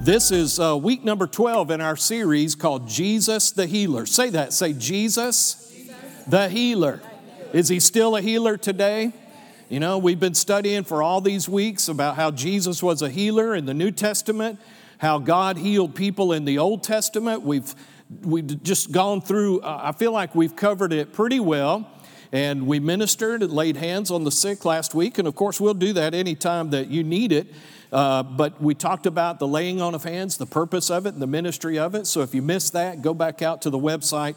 This is uh, week number 12 in our series called Jesus the Healer. Say that. Say, Jesus, Jesus. the Healer. Is he still a healer today? You know, we've been studying for all these weeks about how Jesus was a healer in the New Testament, how God healed people in the Old Testament. We've, we've just gone through, uh, I feel like we've covered it pretty well. And we ministered and laid hands on the sick last week. And of course, we'll do that anytime that you need it. Uh, but we talked about the laying on of hands, the purpose of it, and the ministry of it. So if you missed that, go back out to the website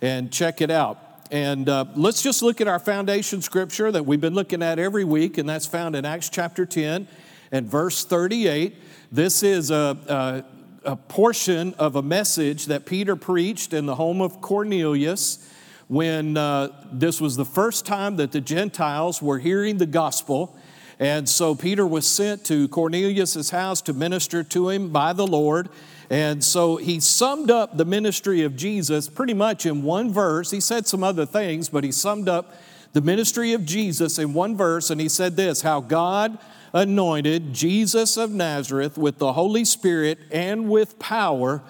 and check it out. And uh, let's just look at our foundation scripture that we've been looking at every week, and that's found in Acts chapter 10 and verse 38. This is a, a, a portion of a message that Peter preached in the home of Cornelius when uh, this was the first time that the Gentiles were hearing the gospel. And so Peter was sent to Cornelius' house to minister to him by the Lord. And so he summed up the ministry of Jesus pretty much in one verse. He said some other things, but he summed up the ministry of Jesus in one verse. And he said this how God anointed Jesus of Nazareth with the Holy Spirit and with power,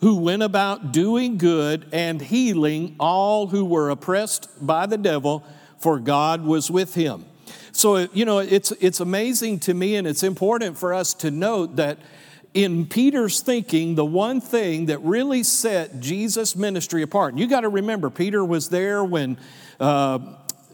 who went about doing good and healing all who were oppressed by the devil, for God was with him. So, you know, it's, it's amazing to me and it's important for us to note that in Peter's thinking, the one thing that really set Jesus' ministry apart, and you got to remember, Peter was there when, uh,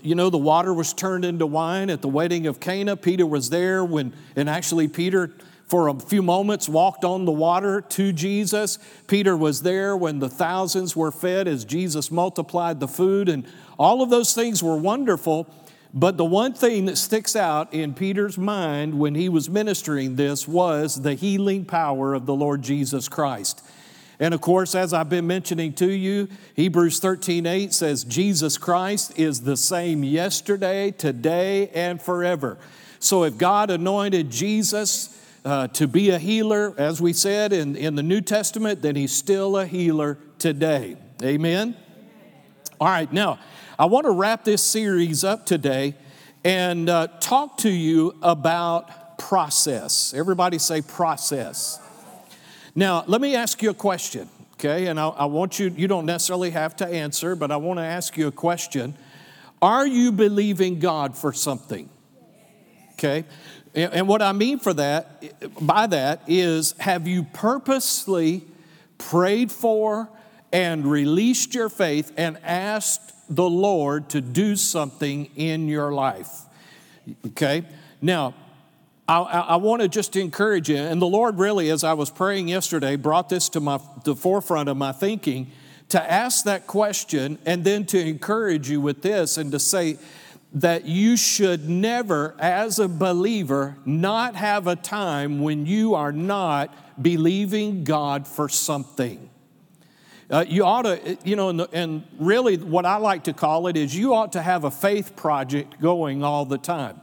you know, the water was turned into wine at the wedding of Cana. Peter was there when, and actually, Peter, for a few moments, walked on the water to Jesus. Peter was there when the thousands were fed as Jesus multiplied the food, and all of those things were wonderful. But the one thing that sticks out in Peter's mind when he was ministering this was the healing power of the Lord Jesus Christ. And of course, as I've been mentioning to you, Hebrews 13 8 says, Jesus Christ is the same yesterday, today, and forever. So if God anointed Jesus uh, to be a healer, as we said in, in the New Testament, then he's still a healer today. Amen? All right, now, I want to wrap this series up today and uh, talk to you about process. Everybody say process. Now, let me ask you a question, okay? And I, I want you, you don't necessarily have to answer, but I want to ask you a question. Are you believing God for something? Okay? And, and what I mean for that, by that, is have you purposely prayed for and released your faith and asked the Lord to do something in your life. Okay? Now, I, I, want to just encourage you, and the Lord really, as I was praying yesterday, brought this to my, the forefront of my thinking to ask that question and then to encourage you with this and to say that you should never, as a believer, not have a time when you are not believing God for something. Uh, you ought to, you know, and, the, and really what I like to call it is you ought to have a faith project going all the time.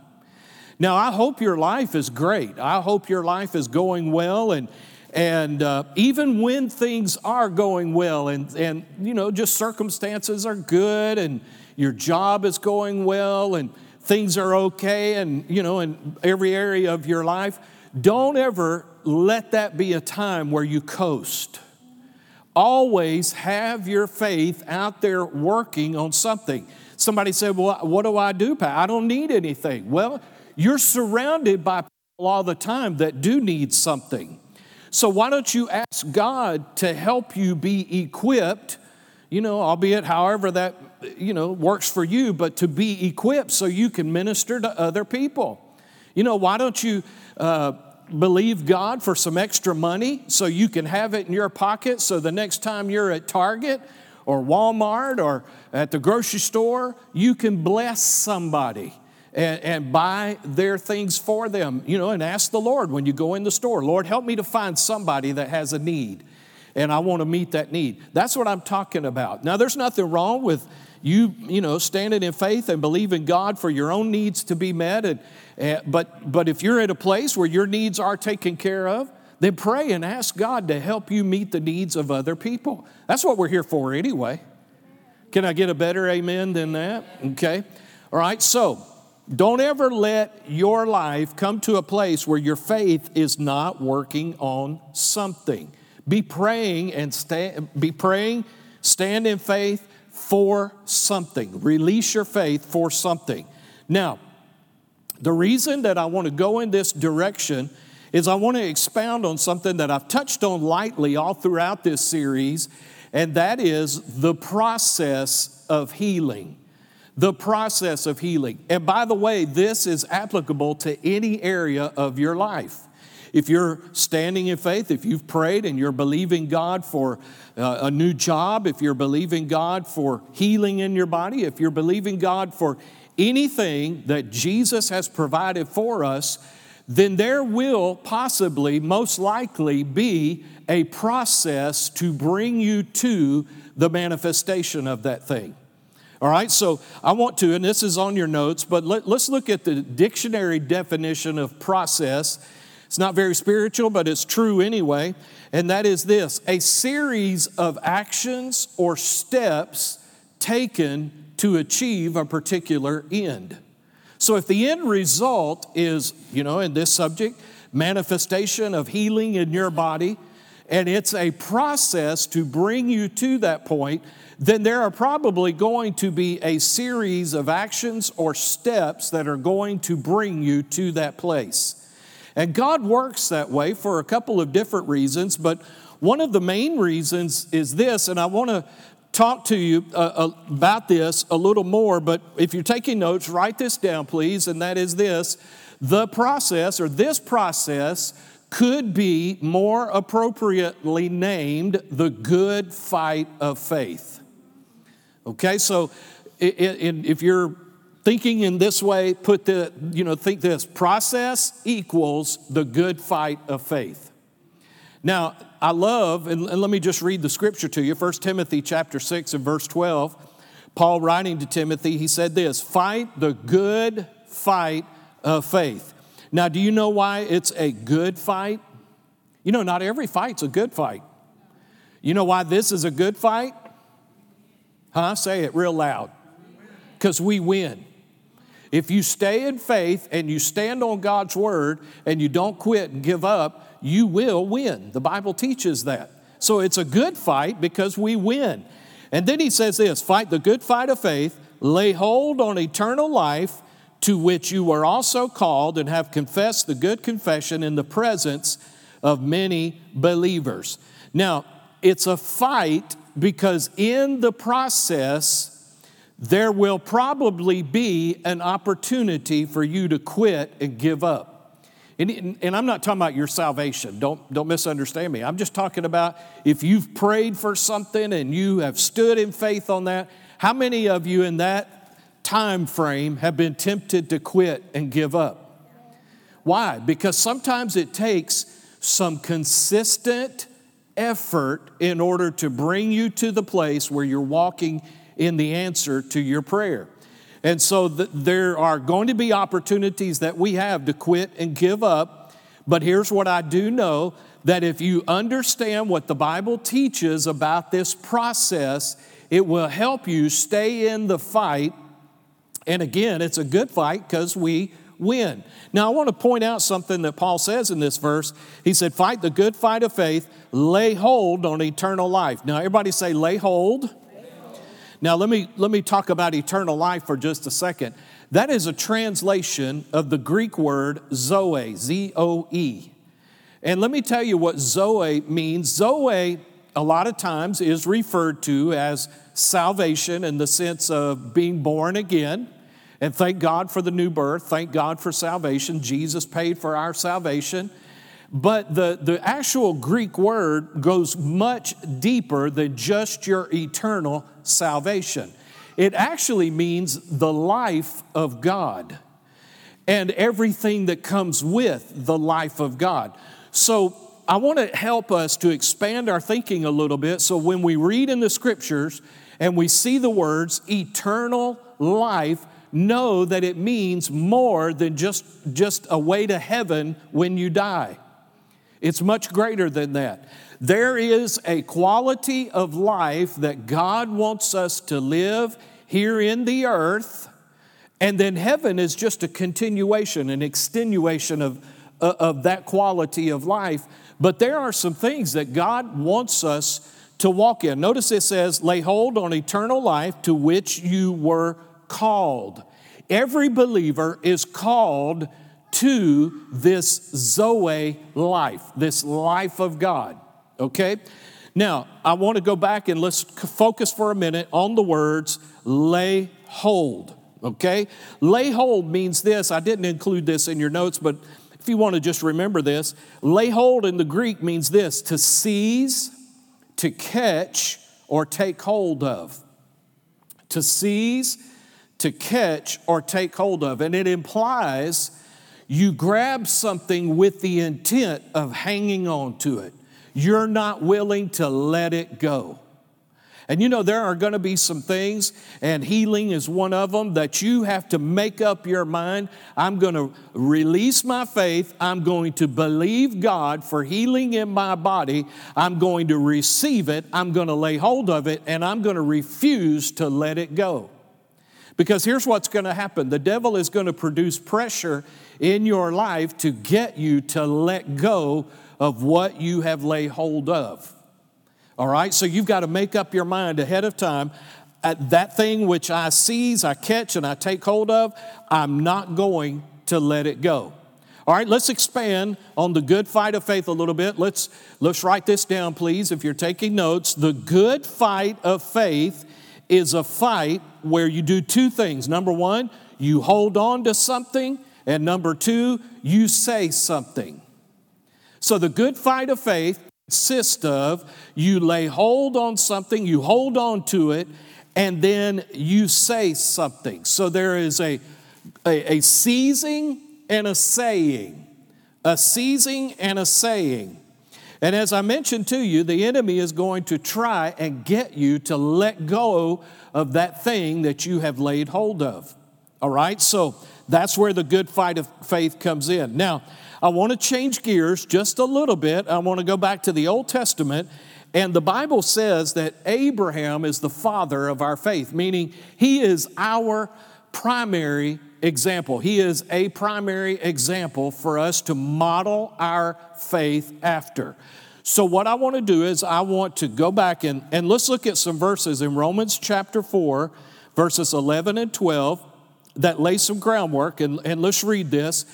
Now, I hope your life is great. I hope your life is going well. And, and uh, even when things are going well and, and, you know, just circumstances are good and your job is going well and things are okay and, you know, in every area of your life, don't ever let that be a time where you coast always have your faith out there working on something. Somebody said, Well, what do I do, Pat? I don't need anything. Well, you're surrounded by people all the time that do need something. So why don't you ask God to help you be equipped, you know, albeit however that, you know, works for you, but to be equipped so you can minister to other people. You know, why don't you uh, believe God for some extra money so you can have it in your pocket so the next time you're at Target or Walmart or at the grocery store, you can bless somebody and, and buy their things for them, you know, and ask the Lord when you go in the store, Lord, help me to find somebody that has a need. and I want to meet that need. That's what I'm talking about. Now, there's nothing wrong with you, you know, standing in faith and believing God for your own needs to be met. And, uh, but, but if you're at a place where your needs are taken care of, then pray and ask God to help you meet the needs of other people. That's what we're here for anyway. Can I get a better amen than that? Okay. All right. So don't ever let your life come to a place where your faith is not working on something. Be praying and stand, be praying, stand in faith, for something. Release your faith for something. Now, the reason that I want to go in this direction is I want to expound on something that I've touched on lightly all throughout this series, and that is the process of healing. The process of healing. And by the way, this is applicable to any area of your life. If you're standing in faith, if you've prayed and you're believing God for uh, a new job, if you're believing God for healing in your body, if you're believing God for anything that Jesus has provided for us, then there will possibly, most likely, be a process to bring you to the manifestation of that thing. All right, so I want to, and this is on your notes, but let, us look at the dictionary definition of process it's not very spiritual, but it's true anyway. And that is this a series of actions or steps taken to achieve a particular end. So if the end result is, you know, in this subject, manifestation of healing in your body, and it's a process to bring you to that point, then there are probably going to be a series of actions or steps that are going to bring you to that place. And God works that way for a couple of different reasons, but one of the main reasons is this, and I want to talk to you uh, uh, about this a little more, but if you're taking notes, write this down, please, and that is this the process or this process could be more appropriately named the good fight of faith. Okay, so if you're thinking in this way, put the, you know, think this process equals the good fight of faith. Now, I love, and, let me just read the scripture to you 1 Timothy chapter 6 and verse 12. Paul writing to Timothy, he said this fight the good fight of faith. Now, do you know why it's a good fight? You know, not every fight's a good fight. You know why this is a good fight? Huh? Say it real loud. Because we win. If you stay in faith and you stand on God's word and you don't quit and give up, you will win. The Bible teaches that. So it's a good fight because we win. And then he says this fight the good fight of faith, lay hold on eternal life to which you were also called and have confessed the good confession in the presence of many believers. Now, it's a fight because in the process, there will probably be an opportunity for you to quit and give up. And, and, I'm not talking about your salvation. Don't, don't misunderstand me. I'm just talking about if you've prayed for something and you have stood in faith on that, how many of you in that time frame have been tempted to quit and give up? Why? Because sometimes it takes some consistent effort in order to bring you to the place where you're walking in the answer to your prayer. And so th- there are going to be opportunities that we have to quit and give up. But here's what I do know that if you understand what the Bible teaches about this process, it will help you stay in the fight. And again, it's a good fight because we win. Now, I want to point out something that Paul says in this verse. He said, Fight the good fight of faith, lay hold on eternal life. Now, everybody say, Lay hold now, let me, let me talk about eternal life for just a second. That is a translation of the Greek word zoe, Z O E. And let me tell you what zoe means. Zoe, a lot of times, is referred to as salvation in the sense of being born again. And thank God for the new birth. Thank God for salvation. Jesus paid for our salvation. But the, the actual Greek word goes much deeper than just your eternal salvation. It actually means the life of God and everything that comes with the life of God. So I want to help us to expand our thinking a little bit. So when we read in the scriptures and we see the words eternal life, know that it means more than just, just a way to heaven when you die. It's much greater than that. There is a quality of life that God wants us to live here in the earth, and then heaven is just a continuation, an extenuation of, uh, of that quality of life. But there are some things that God wants us to walk in. Notice it says, lay hold on eternal life to which you were called. Every believer is called to this Zoe life, this life of God. Okay? Now, I want to go back and let's focus for a minute on the words lay hold. Okay? Lay hold means this. I didn't include this in your notes, but if you want to just remember this, lay hold in the Greek means this to seize, to catch, or take hold of. To seize, to catch or take hold of. And it implies you grab something with the intent of hanging on to it. You're not willing to let it go. And you know, there are going to be some things, and healing is one of them, that you have to make up your mind. I'm going to release my faith. I'm going to believe God for healing in my body. I'm going to receive it. I'm going to lay hold of it, and I'm going to refuse to let it go. Because here's what's going to happen the devil is going to produce pressure in your life to get you to let go of what you have laid hold of. All right, so you've got to make up your mind ahead of time. At that thing which I seize, I catch, and I take hold of, I'm not going to let it go. All right, let's expand on the good fight of faith a little bit. Let's, let's write this down, please, if you're taking notes. The good fight of faith is a fight where you do two things. Number one, you hold on to something, and number two, you say something. So the good fight of faith consists of you lay hold on something, you hold on to it, and then you say something. So there is a, a, a seizing and a saying, a seizing and a saying. And as I mentioned to you, the enemy is going to try and get you to let go of that thing that you have laid hold of. All right? So that's where the good fight of faith comes in. Now, I want to change gears just a little bit. I want to go back to the Old Testament. And the Bible says that Abraham is the father of our faith, meaning he is our primary example. He is a primary example for us to model our faith after. So, what I want to do is, I want to go back and, and let's look at some verses in Romans chapter 4, verses 11 and 12, that lay some groundwork. And, and let's read this.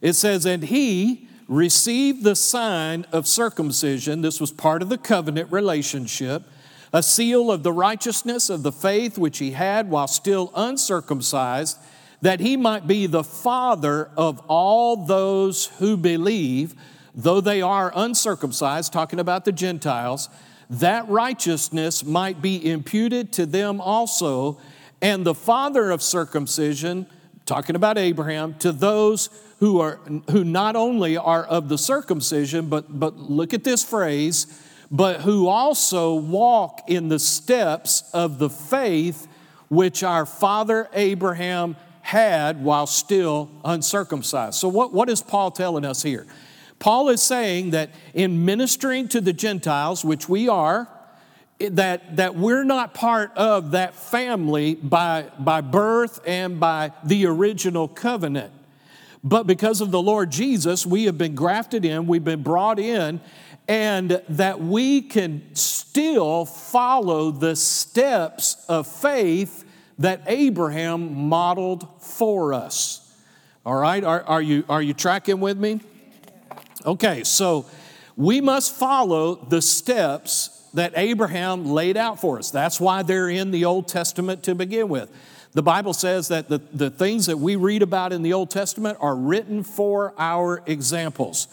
It says, And he received the sign of circumcision. This was part of the covenant relationship a seal of the righteousness of the faith which he had while still uncircumcised, that he might be the father of all those who believe, though they are uncircumcised, talking about the Gentiles, that righteousness might be imputed to them also, and the father of circumcision, talking about Abraham, to those who are who not only are of the circumcision, but but look at this phrase, but who also walk in the steps of the faith which our father Abraham had while still uncircumcised. So, what, what is Paul telling us here? Paul is saying that in ministering to the Gentiles, which we are, that, that we're not part of that family by, by birth and by the original covenant. But because of the Lord Jesus, we have been grafted in, we've been brought in, and that we can still follow the steps of faith that Abraham modeled for us. All right, are, are, you, are you tracking with me? Okay, so we must follow the steps that Abraham laid out for us. That's why they're in the Old Testament to begin with. The Bible says that the, the things that we read about in the Old Testament are written for our examples.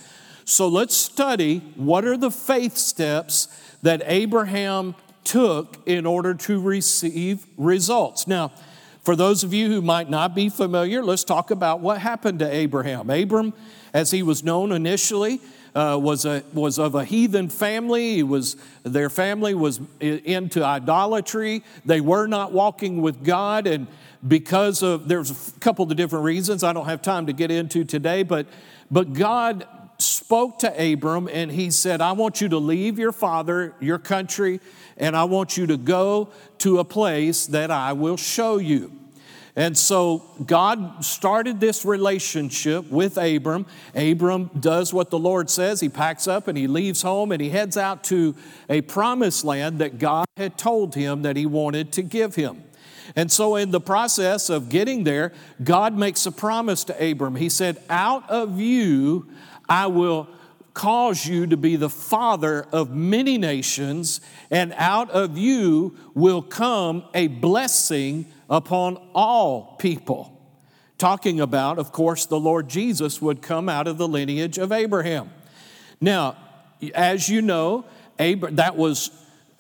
So let's study what are the faith steps that Abraham took in order to receive results. Now, for those of you who might not be familiar, let's talk about what happened to Abraham. Abram, as he was known initially, uh, was, a, was of a heathen family. He was, their family was into idolatry. They were not walking with God. And because of, there's a couple of different reasons I don't have time to get into today, but, but God spoke to Abram and he said, I want you to leave your father, your country, and I want you to go to a place that I will show you. And so God started this relationship with Abram. Abram does what the Lord says. He packs up and he leaves home and he heads out to a promised land that God had told him that he wanted to give him. And so, in the process of getting there, God makes a promise to Abram. He said, Out of you I will cause you to be the father of many nations, and out of you will come a blessing upon all people. Talking about, of course, the Lord Jesus would come out of the lineage of Abraham. Now, as you know, that was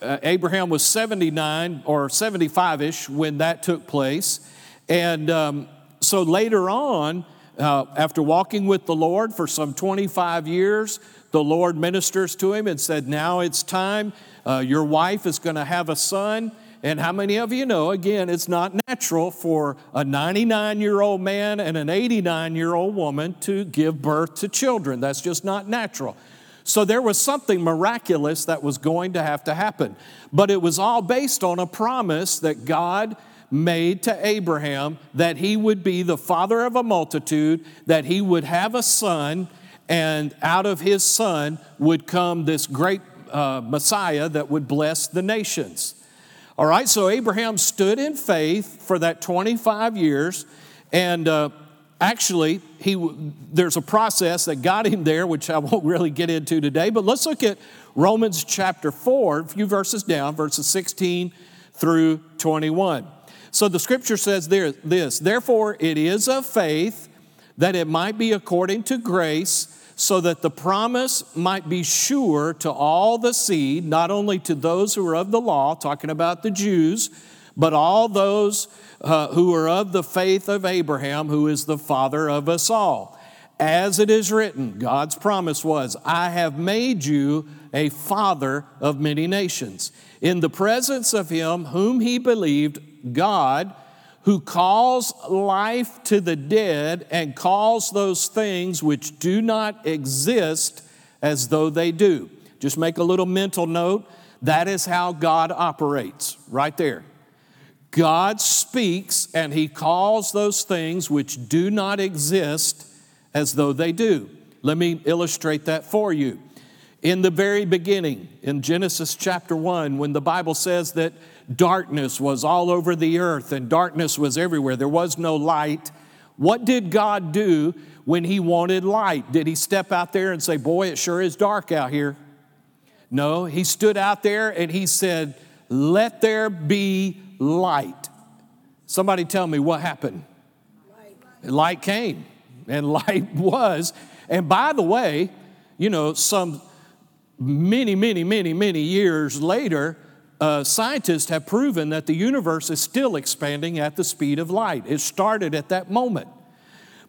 uh, Abraham was 79 or 75 ish when that took place. And um, so later on, uh, after walking with the Lord for some 25 years, the Lord ministers to him and said, Now it's time. Uh, your wife is going to have a son. And how many of you know, again, it's not natural for a 99 year old man and an 89 year old woman to give birth to children. That's just not natural. So there was something miraculous that was going to have to happen. But it was all based on a promise that God made to Abraham that he would be the father of a multitude, that he would have a son, and out of his son would come this great uh, Messiah that would bless the nations. All right, so Abraham stood in faith for that 25 years, and uh, actually, he, there's a process that got him there, which I won't really get into today, but let's look at Romans chapter 4, a few verses down, verses 16 through 21. So the scripture says there, this Therefore, it is of faith that it might be according to grace so that the promise might be sure to all the seed, not only to those who are of the law, talking about the Jews, but all those uh, who are of the faith of Abraham, who is the father of us all. As it is written, God's promise was, I have made you a father of many nations. In the presence of him whom he believed, God, who calls life to the dead and calls those things which do not exist as though they do. Just make a little mental note. That is how God operates, right there. God speaks and he calls those things which do not exist as though they do. Let me illustrate that for you. In the very beginning, in Genesis chapter 1, when the Bible says that darkness was all over the earth and darkness was everywhere. There was no light. What did God do when He wanted light? Did He step out there and say, Boy, it sure is dark out here? No, He stood out there and He said, Let there be light. Somebody tell me what happened. Light, light came, and light was. And by the way, you know, some many, many, many, many years later, uh, scientists have proven that the universe is still expanding at the speed of light. It started at that moment.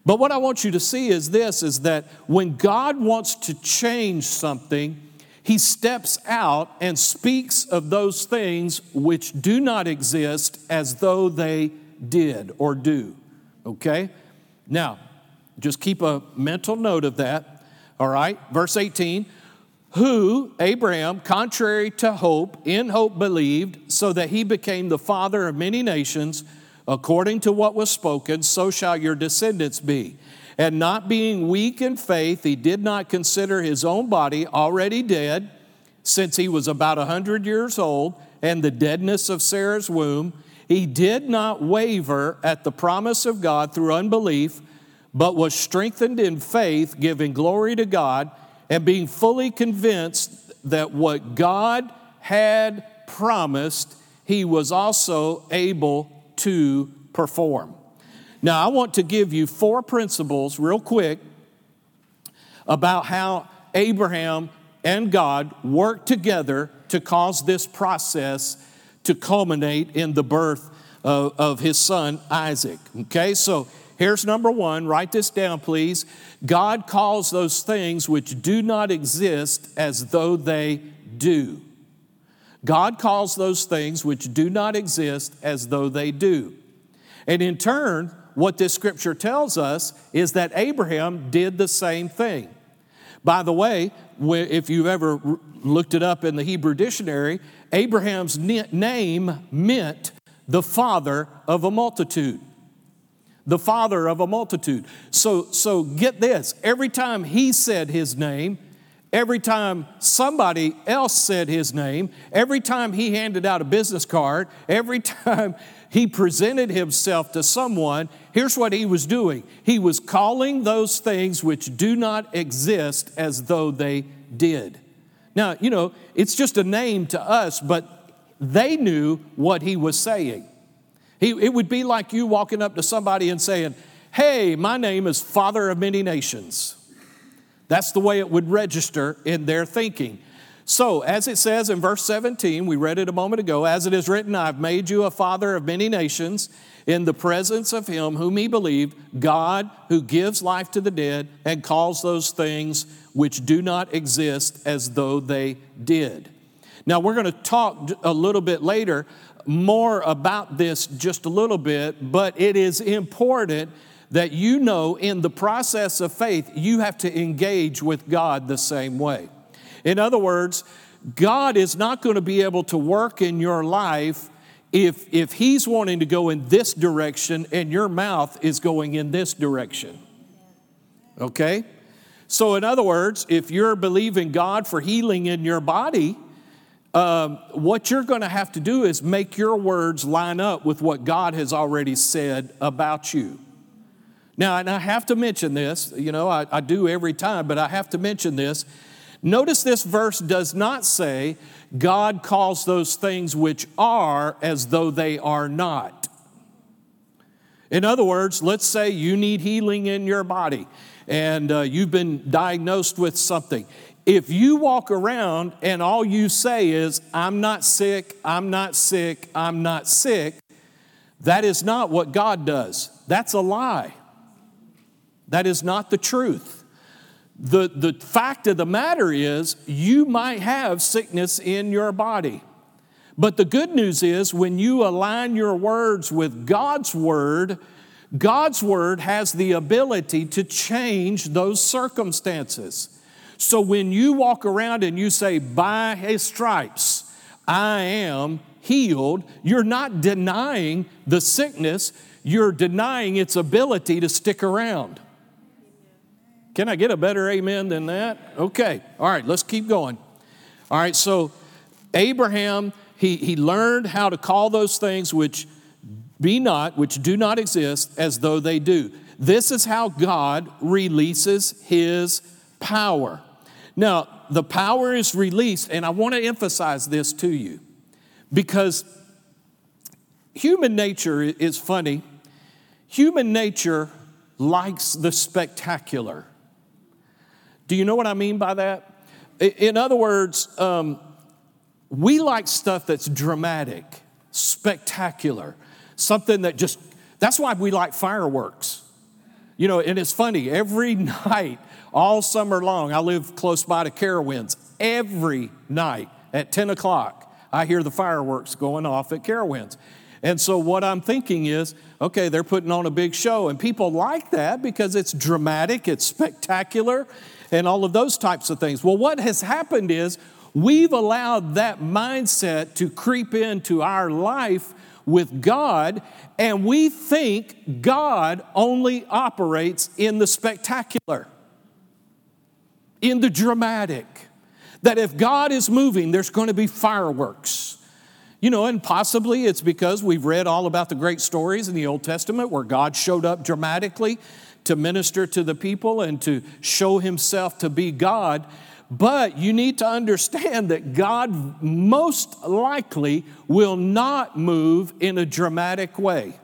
But what I want you to see is this is that when God wants to change something, he steps out and speaks of those things which do not exist as though they did or do. Okay? Now, just keep a mental note of that. All right? Verse 18 who, Abraham, contrary to hope, in hope believed, so that he became the father of many nations, according to what was spoken, so shall your descendants be. And not being weak in faith, he did not consider his own body already dead, since he was about a hundred years old, and the deadness of Sarah's womb. He did not waver at the promise of God through unbelief, but was strengthened in faith, giving glory to God and being fully convinced that what God had promised, he was also able to perform. Now, I want to give you four principles, real quick, about how Abraham and God worked together to cause this process to culminate in the birth of, of his son Isaac. Okay, so Here's number one. Write this down, please. God calls those things which do not exist as though they do. God calls those things which do not exist as though they do. And in turn, what this scripture tells us is that Abraham did the same thing. By the way, if you've ever looked it up in the Hebrew dictionary, Abraham's name meant the father of a multitude. The father of a multitude. So, so get this every time he said his name, every time somebody else said his name, every time he handed out a business card, every time he presented himself to someone, here's what he was doing he was calling those things which do not exist as though they did. Now, you know, it's just a name to us, but they knew what he was saying. He, it would be like you walking up to somebody and saying, Hey, my name is Father of Many Nations. That's the way it would register in their thinking. So, as it says in verse 17, we read it a moment ago, as it is written, I've made you a father of many nations in the presence of him whom he believed, God who gives life to the dead and calls those things which do not exist as though they did. Now, we're going to talk a little bit later more about this just a little bit, but it is important that you know in the process of faith, you have to engage with God the same way. In other words, God is not going to be able to work in your life if, if He's wanting to go in this direction and your mouth is going in this direction. Okay? So, in other words, if you're believing God for healing in your body, um, what you're going to have to do is make your words line up with what God has already said about you. Now, and I have to mention this, you know, I, I do every time, but I have to mention this Notice this verse does not say God calls those things which are as though they are not. In other words, let's say you need healing in your body and uh, you've been diagnosed with something. If you walk around and all you say is, I'm not sick, I'm not sick, I'm not sick, that is not what God does. That's a lie. That is not the truth. The, the fact of the matter is, you might have sickness in your body. But the good news is, when you align your words with God's word, God's word has the ability to change those circumstances. So when you walk around and you say, By his stripes, I am healed, you're not denying the sickness, you're denying its ability to stick around. Can I get a better amen than that? Okay. All right, let's keep going. All right, so Abraham, he, he learned how to call those things which be not, which do not exist, as though they do. This is how God releases his power. Now, the power is released, and I want to emphasize this to you because human nature is funny. Human nature likes the spectacular. Do you know what I mean by that? In other words, um, we like stuff that's dramatic, spectacular, something that just, that's why we like fireworks. You know, and it's funny, every night, all summer long, I live close by to Carowinds. Every night at 10 o'clock, I hear the fireworks going off at Carowinds. And so what I'm thinking is, okay, they're putting on a big show, and people like that because it's dramatic, it's spectacular, and all of those types of things. Well, what has happened is we've allowed that mindset to creep into our life with God, and we think God only operates in the spectacular, in the dramatic. That if God is moving, there's going to be fireworks. You know, and possibly it's because we've read all about the great stories in the Old Testament where God showed up dramatically to minister to the people and to show himself to be God. But you need to understand that God most likely will not move in a dramatic way.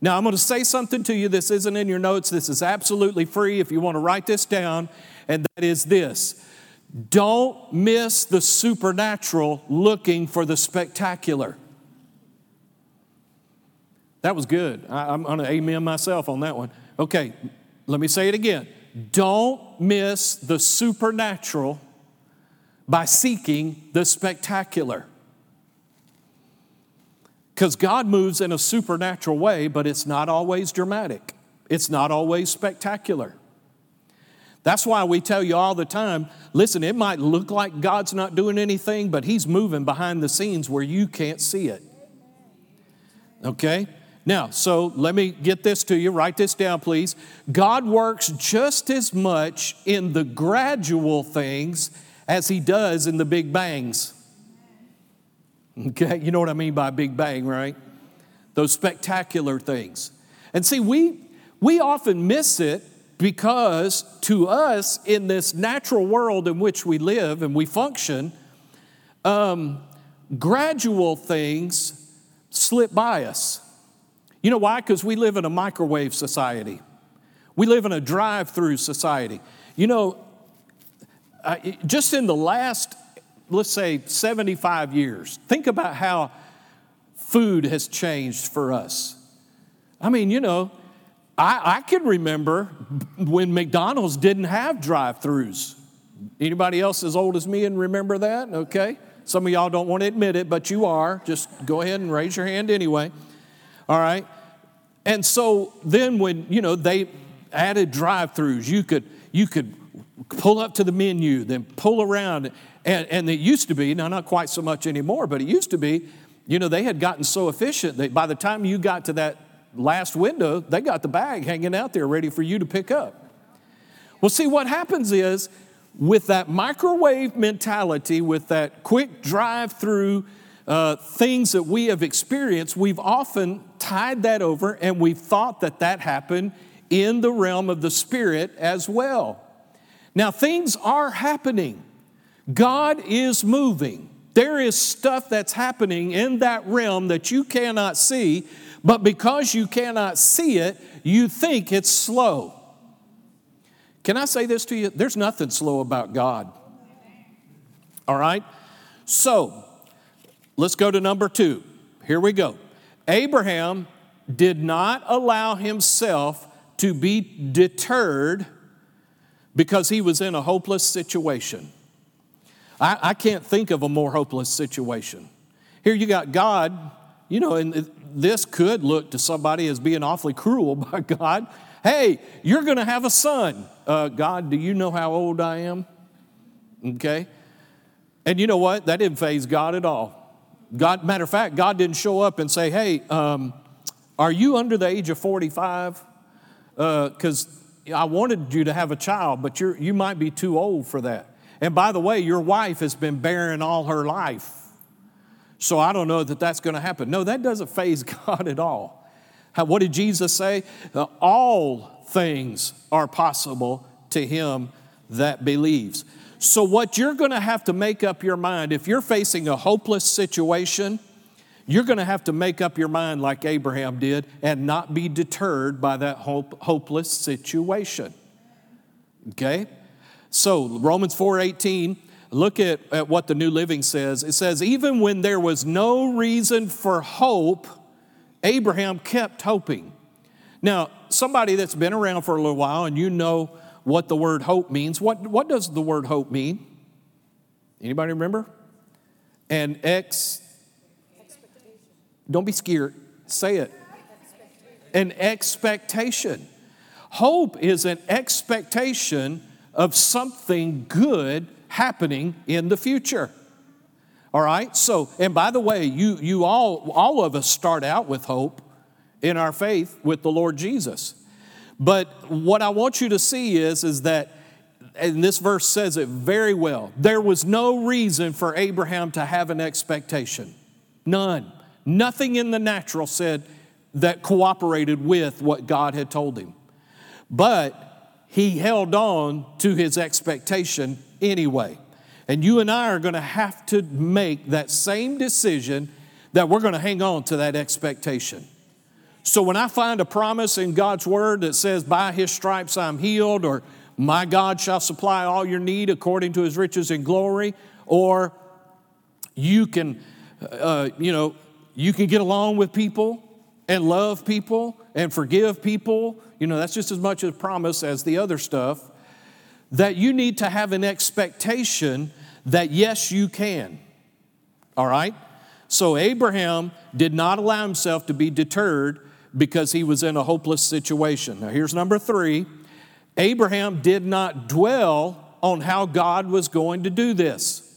Now, I'm going to say something to you. This isn't in your notes. This is absolutely free if you want to write this down. And that is this don't miss the supernatural looking for the spectacular. That was good. I, am going to amen myself on that one. Okay, let me say it again. Don't miss the supernatural by seeking the spectacular. Because God moves in a supernatural way, but it's not always dramatic, it's not always spectacular. That's why we tell you all the time listen, it might look like God's not doing anything, but He's moving behind the scenes where you can't see it. Okay? Now, so let me get this to you. Write this down, please. God works just as much in the gradual things as He does in the big bangs. Okay? You know what I mean by big bang, right? Those spectacular things. And see, we, we often miss it because to us, in this natural world in which we live and we function, um, gradual things slip by us. You know why? Because we live in a microwave society. We live in a drive through society. You know, just in the last, let's say, 75 years, think about how food has changed for us. I mean, you know, I, I can remember when McDonald's didn't have drive throughs. Anybody else as old as me and remember that? Okay. Some of y'all don't want to admit it, but you are. Just go ahead and raise your hand anyway. All right. And so then when, you know, they added drive-throughs, you could you could pull up to the menu, then pull around. And, and it used to be, now not quite so much anymore, but it used to be, you know, they had gotten so efficient that by the time you got to that last window, they got the bag hanging out there ready for you to pick up. Well, see, what happens is with that microwave mentality, with that quick drive through uh, things that we have experienced, we've often tied that over and we've thought that that happened in the realm of the spirit as well. Now, things are happening, God is moving. There is stuff that's happening in that realm that you cannot see, but because you cannot see it, you think it's slow. Can I say this to you? There's nothing slow about God. All right? So, let's go to number two. Here we go. Abraham did not allow himself to be deterred because he was in a hopeless situation. I, I can't think of a more hopeless situation. Here you got God, you know, and this could look to somebody as being awfully cruel by God. Hey, you're going to have a son. Uh, God, do you know how old I am? Okay. And you know what? That didn't faze God at all. God, matter of fact, God didn't show up and say, hey, um, are you under the age of 45? Because uh, I wanted you to have a child, but you're, you might be too old for that. And by the way, your wife has been barren all her life. So I don't know that that's going to happen. No, that doesn't faze God at all. How, what did Jesus say? Uh, all things are possible to him that believes. So, what you're going to have to make up your mind, if you're facing a hopeless situation, you're going to have to make up your mind like Abraham did and not be deterred by that hope, hopeless situation. Okay? So, Romans 4:18, look at, at what the New Living says. It says, even when there was no reason for hope, Abraham kept hoping. Now, somebody that's been around for a little while and you know what the word hope means. What, what does the word hope mean? Anybody remember? An ex. Don't be scared. Say it. An expectation. Hope is an expectation of something good happening in the future. All right? So, and by the way, you, you all, all of us start out with hope in our faith with the Lord Jesus. But what I want you to see is, is that, and this verse says it very well, there was no reason for Abraham to have an expectation. None. Nothing in the natural said that cooperated with what God had told him. But he held on to his expectation anyway. And you and I are going to have to make that same decision that we're going to hang on to that expectation. So when I find a promise in God's word that says, By his stripes I'm healed, or my God shall supply all your need according to his riches and glory, or you can, uh, you know, you can get along with people, and love people and forgive people, you know, that's just as much a promise as the other stuff, that you need to have an expectation that yes, you can. All right? So Abraham did not allow himself to be deterred because he was in a hopeless situation. Now, here's number three Abraham did not dwell on how God was going to do this.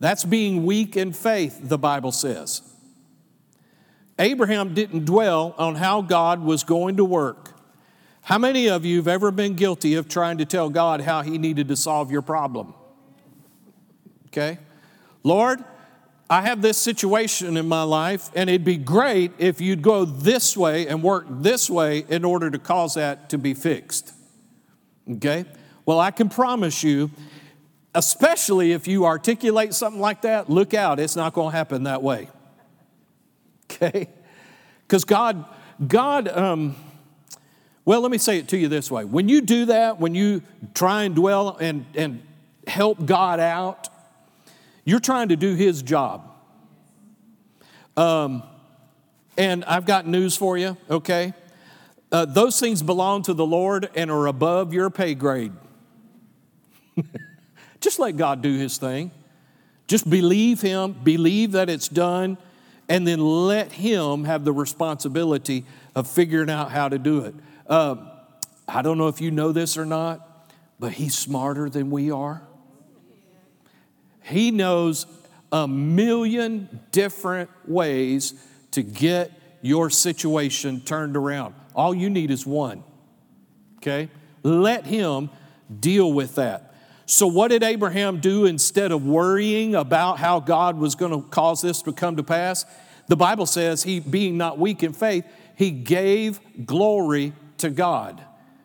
That's being weak in faith, the Bible says. Abraham didn't dwell on how God was going to work. How many of you have ever been guilty of trying to tell God how He needed to solve your problem? Okay? Lord, I have this situation in my life, and it'd be great if you'd go this way and work this way in order to cause that to be fixed. Okay? Well, I can promise you, especially if you articulate something like that, look out, it's not going to happen that way. Okay? Because God, God, um, well, let me say it to you this way. When you do that, when you try and dwell and, and help God out, you're trying to do His job. Um, and I've got news for you, okay? Uh, those things belong to the Lord and are above your pay grade. Just let God do His thing. Just believe Him, believe that it's done, and then let Him have the responsibility of figuring out how to do it. Uh, I don't know if you know this or not, but He's smarter than we are. He knows a million different ways to get your situation turned around. All you need is one. Okay? Let Him deal with that. So, what did Abraham do instead of worrying about how God was going to cause this to come to pass? The Bible says he, being not weak in faith, he gave glory to God.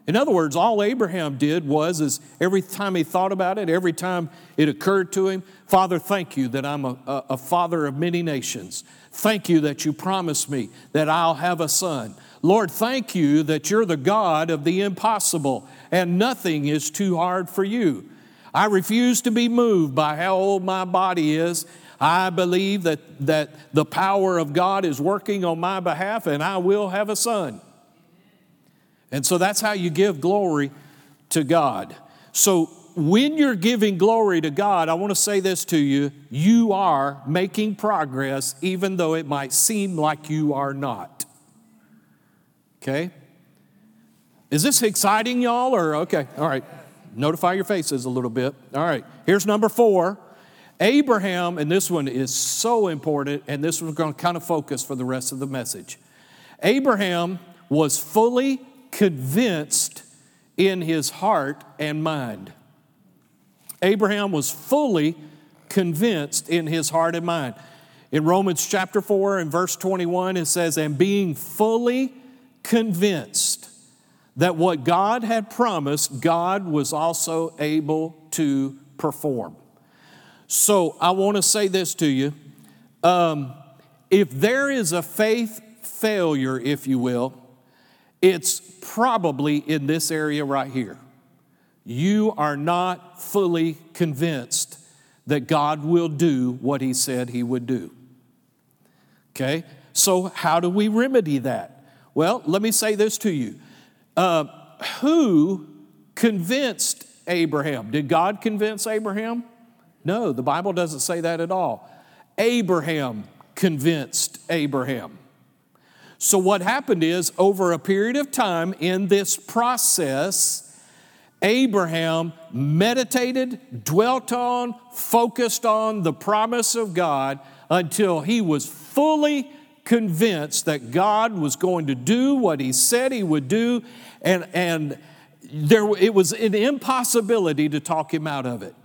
In other words, all Abraham did was is every time he thought about it, every time it occurred to him, Father, thank you that I'm a, a, a father of many nations. Thank you that you promised me that I'll have a son. Lord, thank you that you're the God of the impossible and nothing is too hard for you. I refuse to be moved by how old my body is. I believe that, that the power of God is working on my behalf and I will have a son. And so that's how you give glory to God. So when you're giving glory to God, I want to say this to you you are making progress, even though it might seem like you are not. Okay? Is this exciting, y'all? Or, okay, all right. Notify your faces a little bit. All right, here's number four. Abraham, and this one is so important, and this one's going to kind of focus for the rest of the message. Abraham was fully convinced in his heart and mind. Abraham was fully convinced in his heart and mind. In Romans chapter 4 and verse 21, it says, And being fully convinced that what God had promised, God was also able to perform. So I want to say this to you. Um, if there is a faith failure, if you will, it's probably in this area right here. You are not fully convinced that God will do what He said He would do. Okay? So, how do we remedy that? Well, let me say this to you. Uh, who convinced Abraham? Did God convince Abraham? No, the Bible doesn't say that at all. Abraham convinced Abraham. So, what happened is, over a period of time in this process, Abraham meditated, dwelt on, focused on the promise of God until he was fully convinced that God was going to do what he said he would do, and, and there, it was an impossibility to talk him out of it.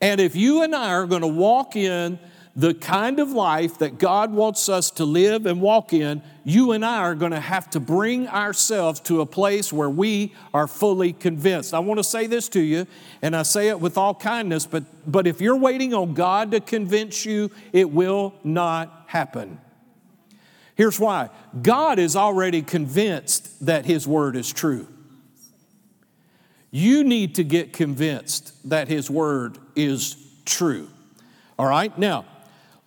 And if you and I are going to walk in the kind of life that God wants us to live and walk in, you and I are going to have to bring ourselves to a place where we are fully convinced. I want to say this to you, and I say it with all kindness, but, but if you're waiting on God to convince you, it will not happen. Here's why God is already convinced that His word is true. You need to get convinced that His word is true. All right? Now,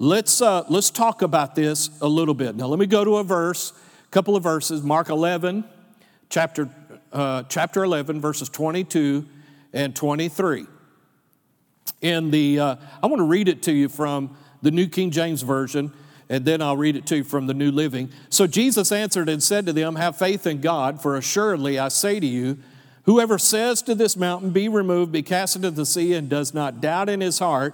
let's, uh, let's talk about this a little bit. Now, let me go to a verse, a couple of verses. Mark 11, chapter, uh, chapter 11, verses 22 and 23. In the, uh, I want to read it to you from the New King James Version, and then I'll read it to you from the New Living. So Jesus answered and said to them, Have faith in God, for assuredly I say to you, whoever says to this mountain, Be removed, be cast into the sea, and does not doubt in his heart,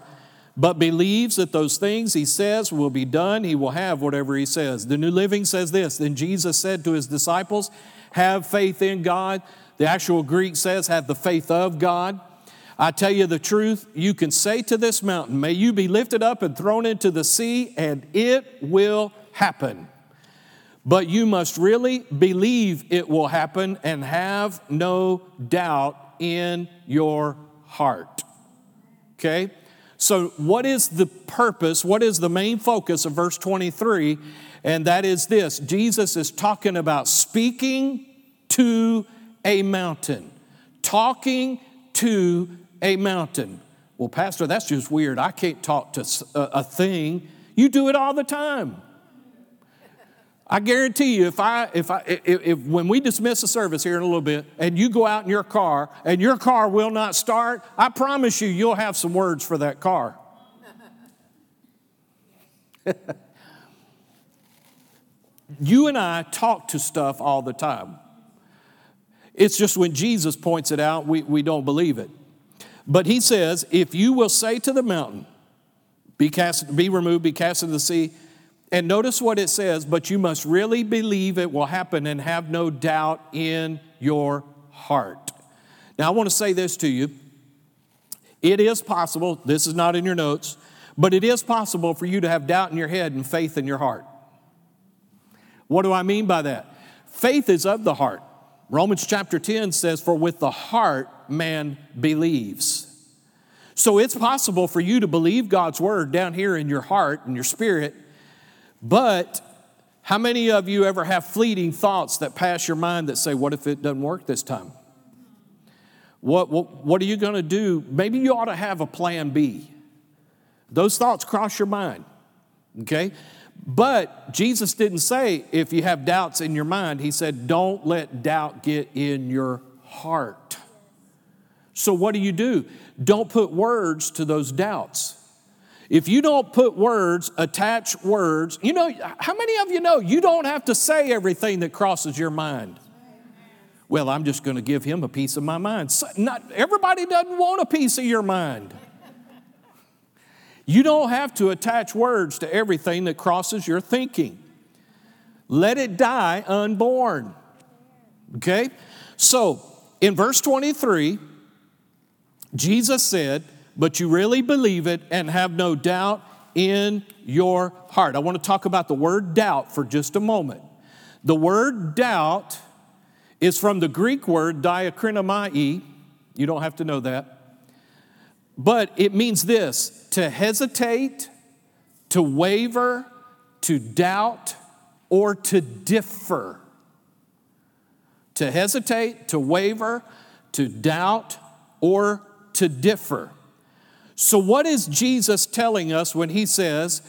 but believes that those things he says will be done, he will have whatever he says. The New Living says this Then Jesus said to his disciples, Have faith in God. The actual Greek says, Have the faith of God. I tell you the truth, you can say to this mountain, May you be lifted up and thrown into the sea, and it will happen. But you must really believe it will happen and have no doubt in your heart. Okay? So, what is the purpose? What is the main focus of verse 23? And that is this Jesus is talking about speaking to a mountain, talking to a mountain. Well, Pastor, that's just weird. I can't talk to a thing. You do it all the time. I guarantee you, if I, if I, if, if, when we dismiss the service here in a little bit, and you go out in your car and your car will not start, I promise you, you'll have some words for that car. you and I talk to stuff all the time. It's just when Jesus points it out, we, we don't believe it. But he says, if you will say to the mountain, be cast, be removed, be cast into the sea, and notice what it says, but you must really believe it will happen and have no doubt in your heart. Now, I want to say this to you. It is possible, this is not in your notes, but it is possible for you to have doubt in your head and faith in your heart. What do I mean by that? Faith is of the heart. Romans chapter 10 says, For with the heart man believes. So it's possible for you to believe God's word down here in your heart and your spirit but how many of you ever have fleeting thoughts that pass your mind that say, What if it doesn't work this time? What, what, what are you going to do? Maybe you ought to have a plan B. Those thoughts cross your mind, okay? But Jesus didn't say if you have doubts in your mind, He said, Don't let doubt get in your heart. So, what do you do? Don't put words to those doubts. If you don't put words, attach words, you know, how many of you know you don't have to say everything that crosses your mind? Well, I'm just going to give him a piece of my mind. Not everybody doesn't want a piece of your mind. You don't have to attach words to everything that crosses your thinking. Let it die unborn. Okay? So, in verse 23, Jesus said, but you really believe it and have no doubt in your heart. I want to talk about the word doubt for just a moment. The word doubt is from the Greek word diakrinomai. You don't have to know that. But it means this to hesitate, to waver, to doubt, or to differ. To hesitate, to waver, to doubt, or to differ. So, what is Jesus telling us when he says,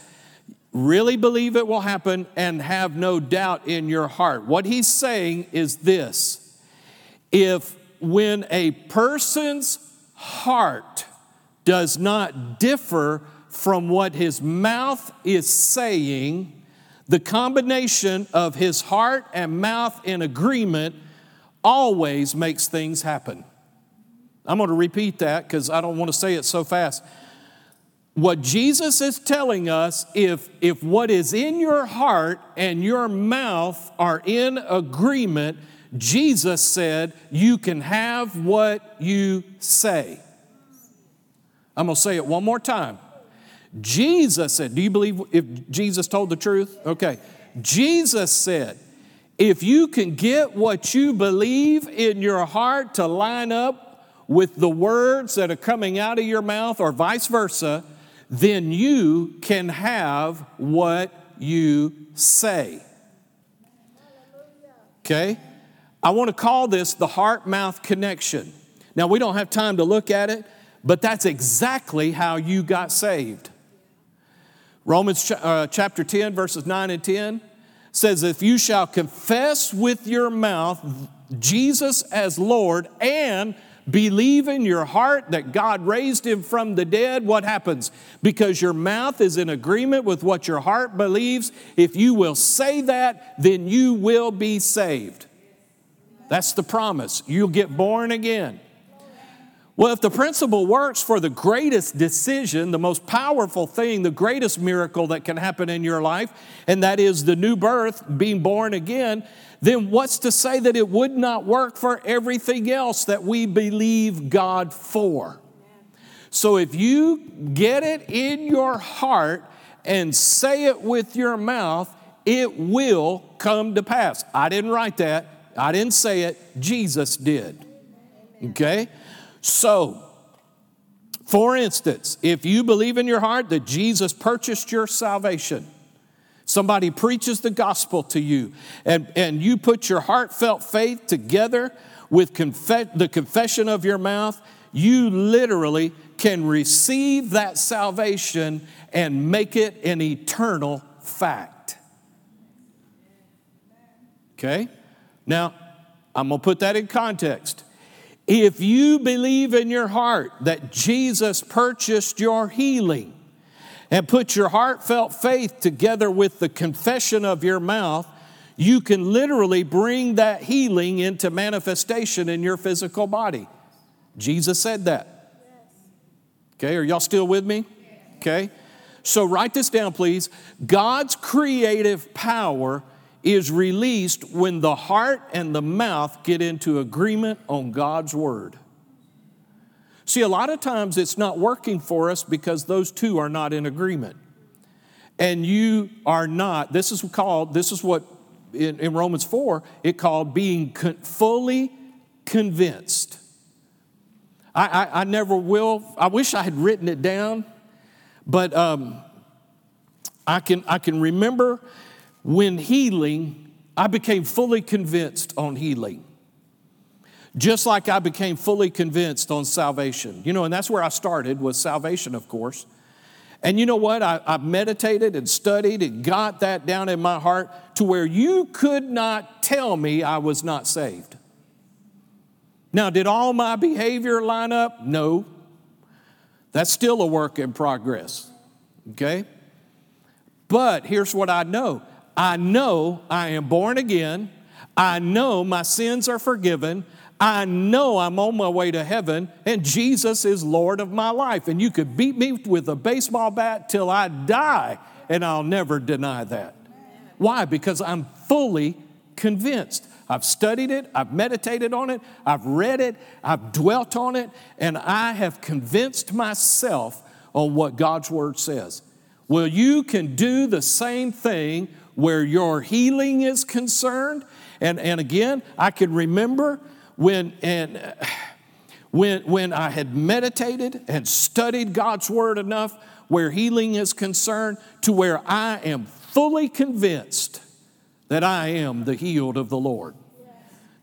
really believe it will happen and have no doubt in your heart? What he's saying is this if when a person's heart does not differ from what his mouth is saying, the combination of his heart and mouth in agreement always makes things happen. I'm going to repeat that because I don't want to say it so fast. What Jesus is telling us if, if what is in your heart and your mouth are in agreement, Jesus said, You can have what you say. I'm going to say it one more time. Jesus said, Do you believe if Jesus told the truth? Okay. Jesus said, If you can get what you believe in your heart to line up with the words that are coming out of your mouth, or vice versa, then you can have what you say. Okay? I want to call this the heart mouth connection. Now, we don't have time to look at it, but that's exactly how you got saved. Romans uh, chapter 10, verses 9 and 10 says, If you shall confess with your mouth Jesus as Lord and believe in your heart that God raised him from the dead, what happens? Because your mouth is in agreement with what your heart believes, if you will say that, then you will be saved. That's the promise. You'll get born again. Well, if the principle works for the greatest decision, the most powerful thing, the greatest miracle that can happen in your life, and that is the new birth, being born again, then what's to say that it would not work for everything else that we believe God for? So if you get it in your heart and say it with your mouth, it will come to pass. I didn't write that, I didn't say it, Jesus did. Okay? So, for instance, if you believe in your heart that Jesus purchased your salvation, somebody preaches the gospel to you, and, and you put your heartfelt faith together with confe- the confession of your mouth, you literally can receive that salvation and make it an eternal fact. Okay? Now, I'm going to put that in context. If you believe in your heart that Jesus purchased your healing and put your heartfelt faith together with the confession of your mouth, you can literally bring that healing into manifestation in your physical body. Jesus said that. Okay, are y'all still with me? Okay. So write this down, please. God's creative power is released when the heart and the mouth get into agreement on God's word. See, a lot of times it's not working for us because those two are not in agreement. And you are not, this is called, this is what in, in Romans 4, it called being con- fully convinced. I, I, I, never will, I wish I had written it down, but um, I, can, I can remember when healing, I became fully convinced on healing. Just like I became fully convinced on salvation. You know, and that's where I started with salvation, of course. And you know what? I, I, meditated and studied and got that down in my heart to where you could not tell me I was not saved. Now, did all my behavior line up? No. That's still a work in progress. Okay? But here's what I know I know I am born again. I know my sins are forgiven. I know I'm on my way to heaven and Jesus is Lord of my life. And you could beat me with a baseball bat till I die, and I'll never deny that. Why? Because I'm fully convinced. I've studied it, I've meditated on it, I've read it, I've dwelt on it, and I have convinced myself on what God's Word says. Well, you can do the same thing where your healing is concerned. And, and again, I can remember when, and, when, when I had meditated and studied God's Word enough where healing is concerned to where I am fully convinced that I am the healed of the Lord.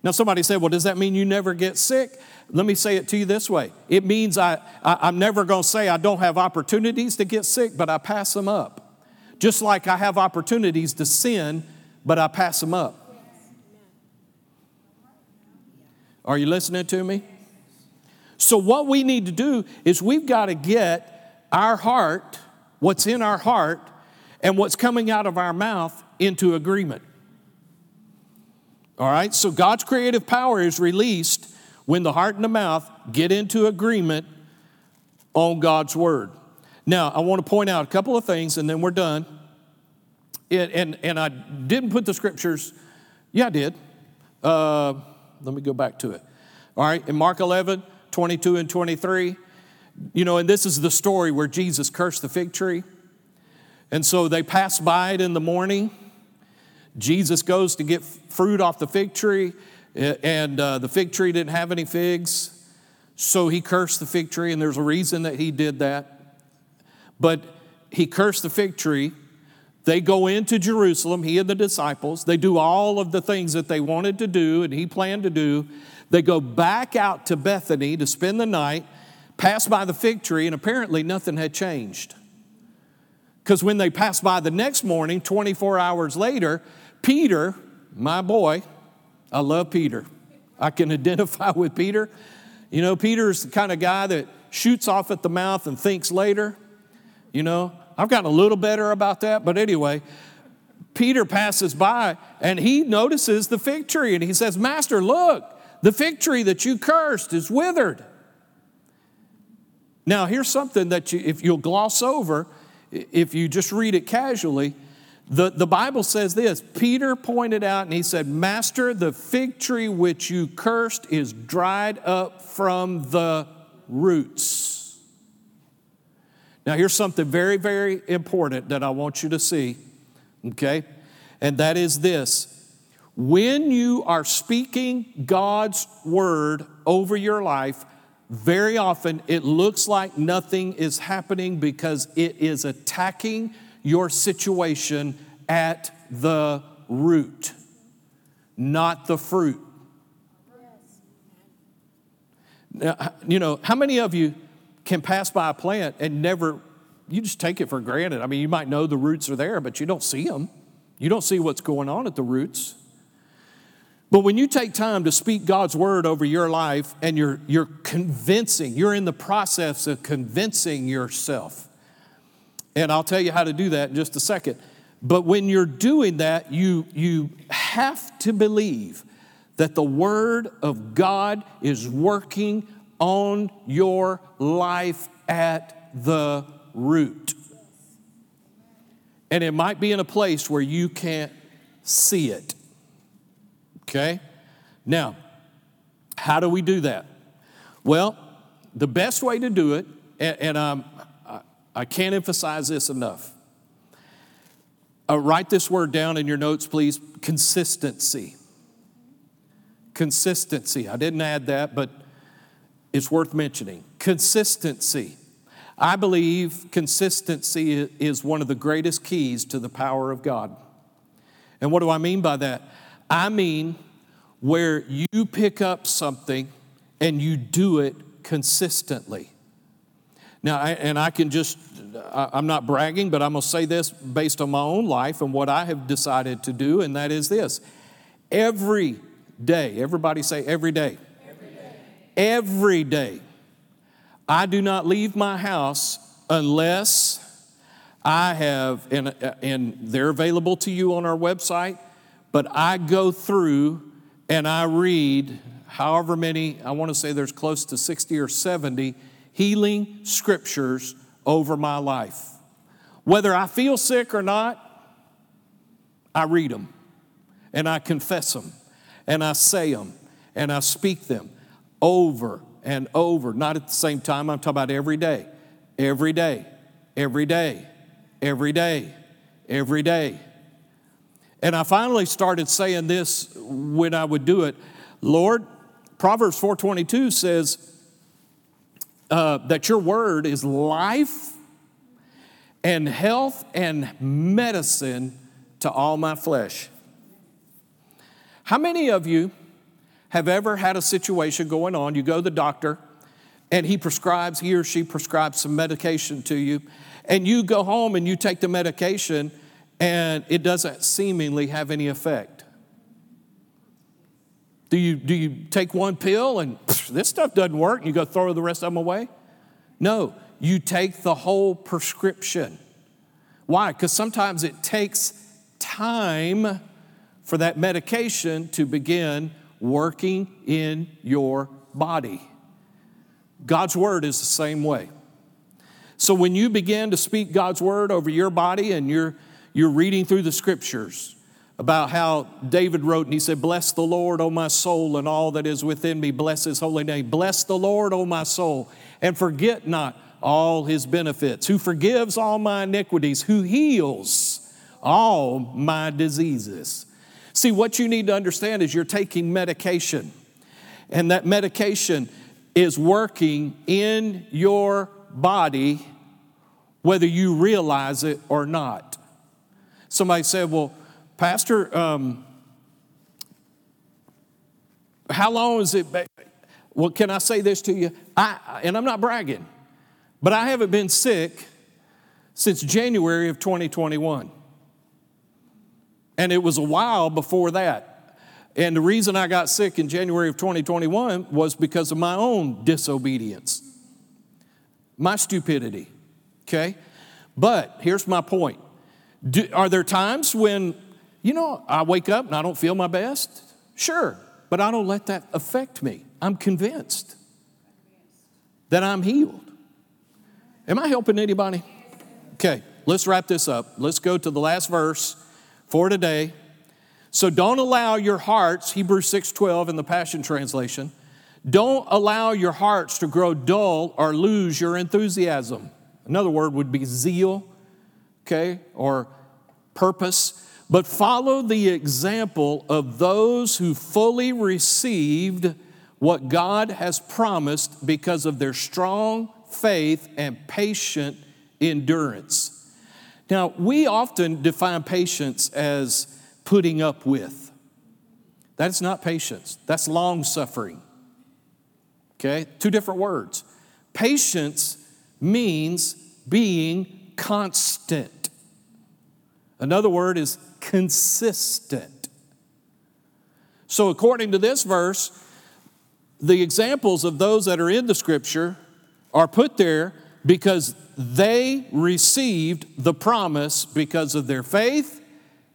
Now, somebody said, Well, does that mean you never get sick? Let me say it to you this way it means I, I, am never going to say I don't have opportunities to get sick, but I pass them up. Just like I have opportunities to sin, but I pass them up. Are you listening to me? So, what we need to do is we've got to get our heart, what's in our heart, and what's coming out of our mouth into agreement. All right? So, God's creative power is released when the heart and the mouth get into agreement on God's word. Now, I want to point out a couple of things and then we're done. And, and, I didn't put the scriptures, yeah, I did. Uh, let me go back to it. All right, in Mark 11, 22 and 23, you know, and this is the story where Jesus cursed the fig tree. And so they pass by it in the morning. Jesus goes to get fruit off the fig tree, and uh, the fig tree didn't have any figs. So he cursed the fig tree, and there's a reason that he did that. But he cursed the fig tree. They go into Jerusalem, he and the disciples. They do all of the things that they wanted to do and he planned to do. They go back out to Bethany to spend the night, pass by the fig tree, and apparently nothing had changed. Because when they passed by the next morning, 24 hours later, Peter, my boy, I love Peter. I can identify with Peter. You know, Peter's the kind of guy that shoots off at the mouth and thinks later. You know, I've gotten a little better about that, but anyway, Peter passes by and he notices the fig tree and he says, Master, look, the fig tree that you cursed is withered. Now, here's something that you, if you'll gloss over, if you just read it casually, the, the Bible says this Peter pointed out and he said, Master, the fig tree which you cursed is dried up from the roots. Now, here's something very, very important that I want you to see, okay? And that is this when you are speaking God's word over your life, very often it looks like nothing is happening because it is attacking your situation at the root, not the fruit. Now, you know, how many of you can pass by a plant and never, you just take it for granted? I mean, you might know the roots are there, but you don't see them. You don't see what's going on at the roots. But when you take time to speak God's word over your life and you're, you're convincing, you're in the process of convincing yourself. And I'll tell you how to do that in just a second. But when you're doing that, you, you have to believe that the word of God is working on your life at the root. And it might be in a place where you can't see it. Okay? Now, how do we do that? Well, the best way to do it, and, and um, I, I can't emphasize this enough. Uh, write this word down in your notes, please consistency. Consistency. I didn't add that, but it's worth mentioning. Consistency. I believe consistency is one of the greatest keys to the power of God. And what do I mean by that? I mean, where you pick up something and you do it consistently. Now, I, and I can just, I, I'm not bragging, but I'm going to say this based on my own life and what I have decided to do, and that is this. Every day, everybody say every day. Every day. I do not leave my house unless I have, and, and they're available to you on our website but I go through and I read however many, I want to say there's close to 60 or 70 healing scriptures over my life. Whether I feel sick or not, I read them and I confess them and I say them and I speak them over and over. Not at the same time, I'm talking about every day, every day, every day, every day, every day. And I finally started saying this when I would do it. Lord, Proverbs 4:22 says uh, that your word is life and health and medicine to all my flesh. How many of you have ever had a situation going on? You go to the doctor and he prescribes, he or she prescribes some medication to you, and you go home and you take the medication and it doesn't seemingly have any effect. Do you, do you take one pill and this stuff doesn't work and you go throw the rest of them away? No, you take the whole prescription. Why? Because sometimes it takes time for that medication to begin working in your body. God's word is the same way. So when you begin to speak God's word over your body and your you're reading through the scriptures about how David wrote, and he said, Bless the Lord, O my soul, and all that is within me. Bless his holy name. Bless the Lord, O my soul, and forget not all his benefits, who forgives all my iniquities, who heals all my diseases. See, what you need to understand is you're taking medication, and that medication is working in your body whether you realize it or not. Somebody said, Well, Pastor, um, how long is it? Well, can I say this to you? I, and I'm not bragging, but I haven't been sick since January of 2021. And it was a while before that. And the reason I got sick in January of 2021 was because of my own disobedience, my stupidity. Okay? But here's my point Do, Are there times when, you know, I wake up and I don't feel my best? Sure, but I don't let that affect me. I'm convinced that I'm healed. Am I helping anybody? Okay, let's wrap this up. Let's go to the last verse for today. So don't allow your hearts, Hebrews 6:12 in the Passion Translation, don't allow your hearts to grow dull or lose your enthusiasm. Another word would be zeal, okay, or purpose. But follow the example of those who fully received what God has promised because of their strong faith and patient endurance. Now, we often define patience as putting up with. That's not patience, that's long suffering. Okay? Two different words. Patience means being constant. Another word is consistent. So, according to this verse, the examples of those that are in the scripture are put there because they received the promise because of their faith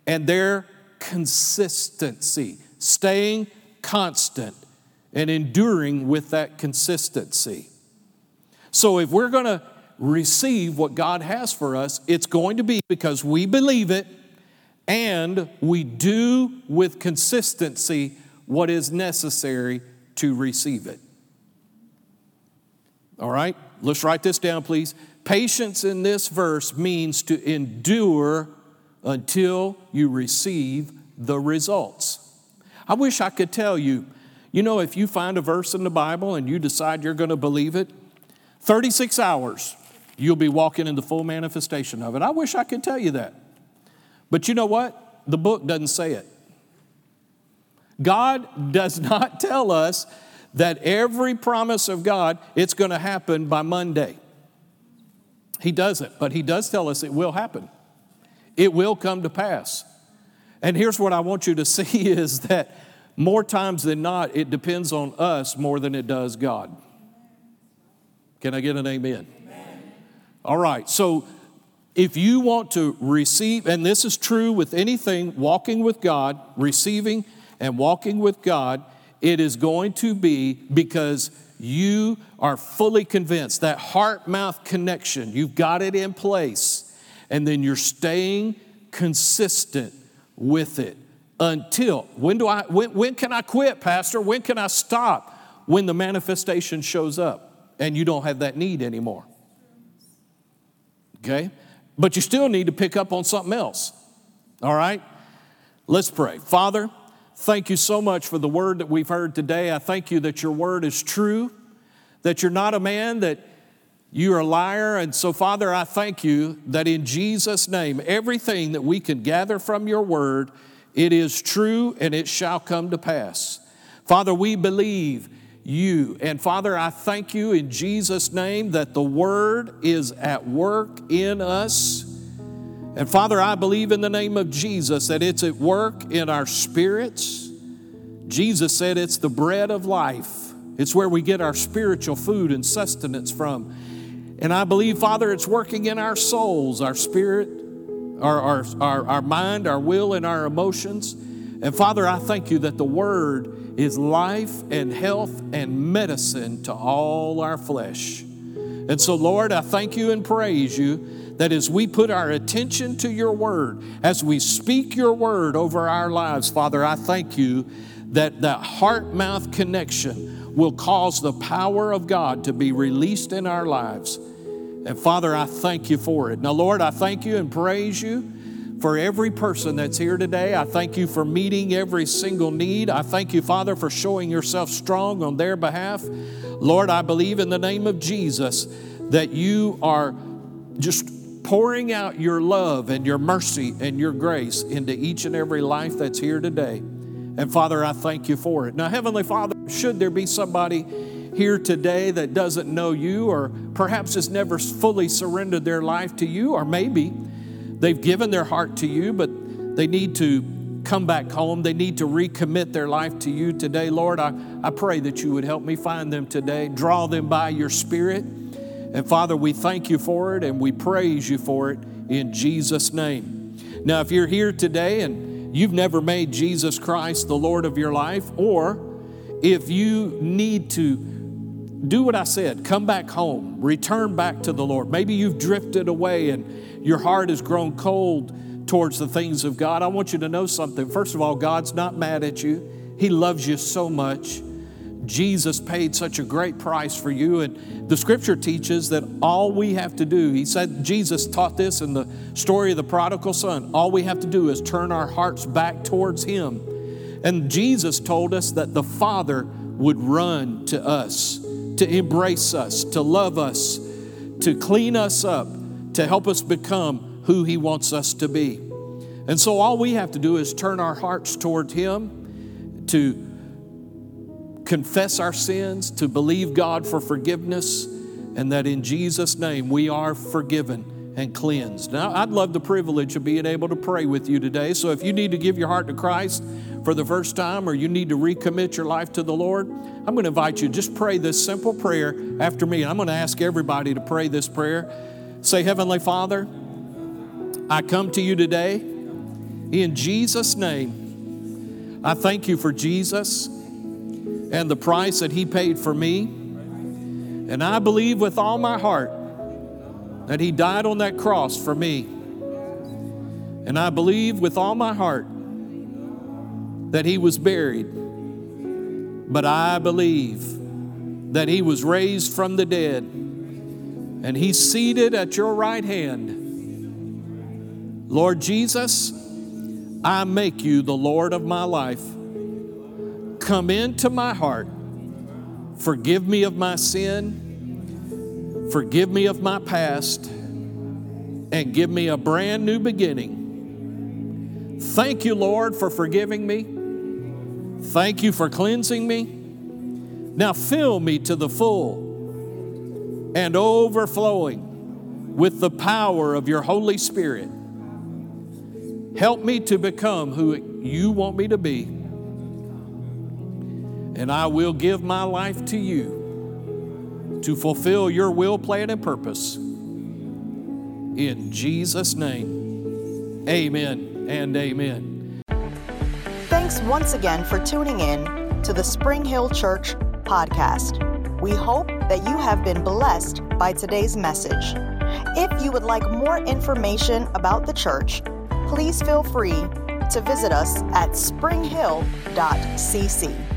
and their consistency, staying constant and enduring with that consistency. So, if we're going to receive what God has for us, it's going to be because we believe it and we do with consistency what is necessary to receive it. All right, let's write this down, please. Patience in this verse means to endure until you receive the results. I wish I could tell you, you know, if you find a verse in the Bible and you decide you're going to believe it, 36 hours, you'll be walking in the full manifestation of it. I wish I could tell you that. But you know what? The book doesn't say it. God does not tell us that every promise of God it's going to happen by Monday. He doesn't, but he does tell us it will happen. It will come to pass. And here's what I want you to see is that more times than not, it depends on us more than it does God. Can I get an amen? amen? All right, so if you want to receive, and this is true with anything, walking with God, receiving and walking with God, it is going to be because you are fully convinced that heart mouth connection, you've got it in place, and then you're staying consistent with it until when do I when, when can I quit, Pastor? When can I stop? When the manifestation shows up and you don't have that need anymore. Okay? But you still need to pick up on something else. All right? Let's pray. Father, Thank you so much for the word that we've heard today. I thank you that your word is true, that you're not a man, that you are a liar. And so, Father, I thank you that in Jesus' name, everything that we can gather from your word, it is true and it shall come to pass. Father, we believe you. And Father, I thank you in Jesus' name that the word is at work in us and Father, I believe in the name of Jesus that it's at work in our spirits. Jesus said it's the bread of life, it's where we get our spiritual food and sustenance from. And I believe, Father, it's working in our souls, our spirit, our, our, our, our mind, our will, and our emotions. And Father, I thank you that the Word is life and health and medicine to all our flesh. And so, Lord, I thank you and praise you that as we put our attention to your word, as we speak your word over our lives, Father, I thank you that that heart mouth connection will cause the power of God to be released in our lives. And Father, I thank you for it. Now, Lord, I thank you and praise you for every person that's here today. I thank you for meeting every single need. I thank you, Father, for showing yourself strong on their behalf. Lord, I believe in the name of Jesus that you are just pouring out your love and your mercy and your grace into each and every life that's here today. And Father, I thank you for it. Now, Heavenly Father, should there be somebody here today that doesn't know you or perhaps has never fully surrendered their life to you, or maybe they've given their heart to you, but they need to come back home. They need to recommit their life to you today. Lord, I, I pray that you would help me find them today, draw them by your Spirit. And Father, we thank you for it and we praise you for it in Jesus' name. Now, if you're here today and you've never made Jesus Christ the Lord of your life, or if you need to do what I said, come back home, return back to the Lord. Maybe you've drifted away and your heart has grown cold towards the things of God, I want you to know something. First of all, God's not mad at you, He loves you so much. Jesus paid such a great price for you. And the scripture teaches that all we have to do, he said, Jesus taught this in the story of the prodigal son. All we have to do is turn our hearts back towards him. And Jesus told us that the Father would run to us, to embrace us, to love us, to clean us up, to help us become who He wants us to be. And so all we have to do is turn our hearts toward Him, to confess our sins, to believe God for forgiveness, and that in Jesus' name we are forgiven and cleansed. Now, I'd love the privilege of being able to pray with you today. So if you need to give your heart to Christ for the first time or you need to recommit your life to the Lord, I'm going to invite you just pray this simple prayer after me. I'm going to ask everybody to pray this prayer. Say, Heavenly Father, I come to you today in Jesus' name. I thank you for Jesus and the price that He paid for me. And I believe with all my heart that He died on that cross for me. And I believe with all my heart that He was buried. But I believe that He was raised from the dead and He's seated at your right hand Lord Jesus, I make you the Lord of my life. Come into my heart. Forgive me of my sin. Forgive me of my past. And give me a brand new beginning. Thank you, Lord, for forgiving me. Thank you for cleansing me. Now fill me to the full and overflowing with the power of your Holy Spirit. Help me to become who you want me to be. And I will give my life to you to fulfill your will, plan, and purpose. In Jesus' name, amen and amen. Thanks once again for tuning in to the Spring Hill Church podcast. We hope that you have been blessed by today's message. If you would like more information about the church, please feel free to visit us at springhill.cc.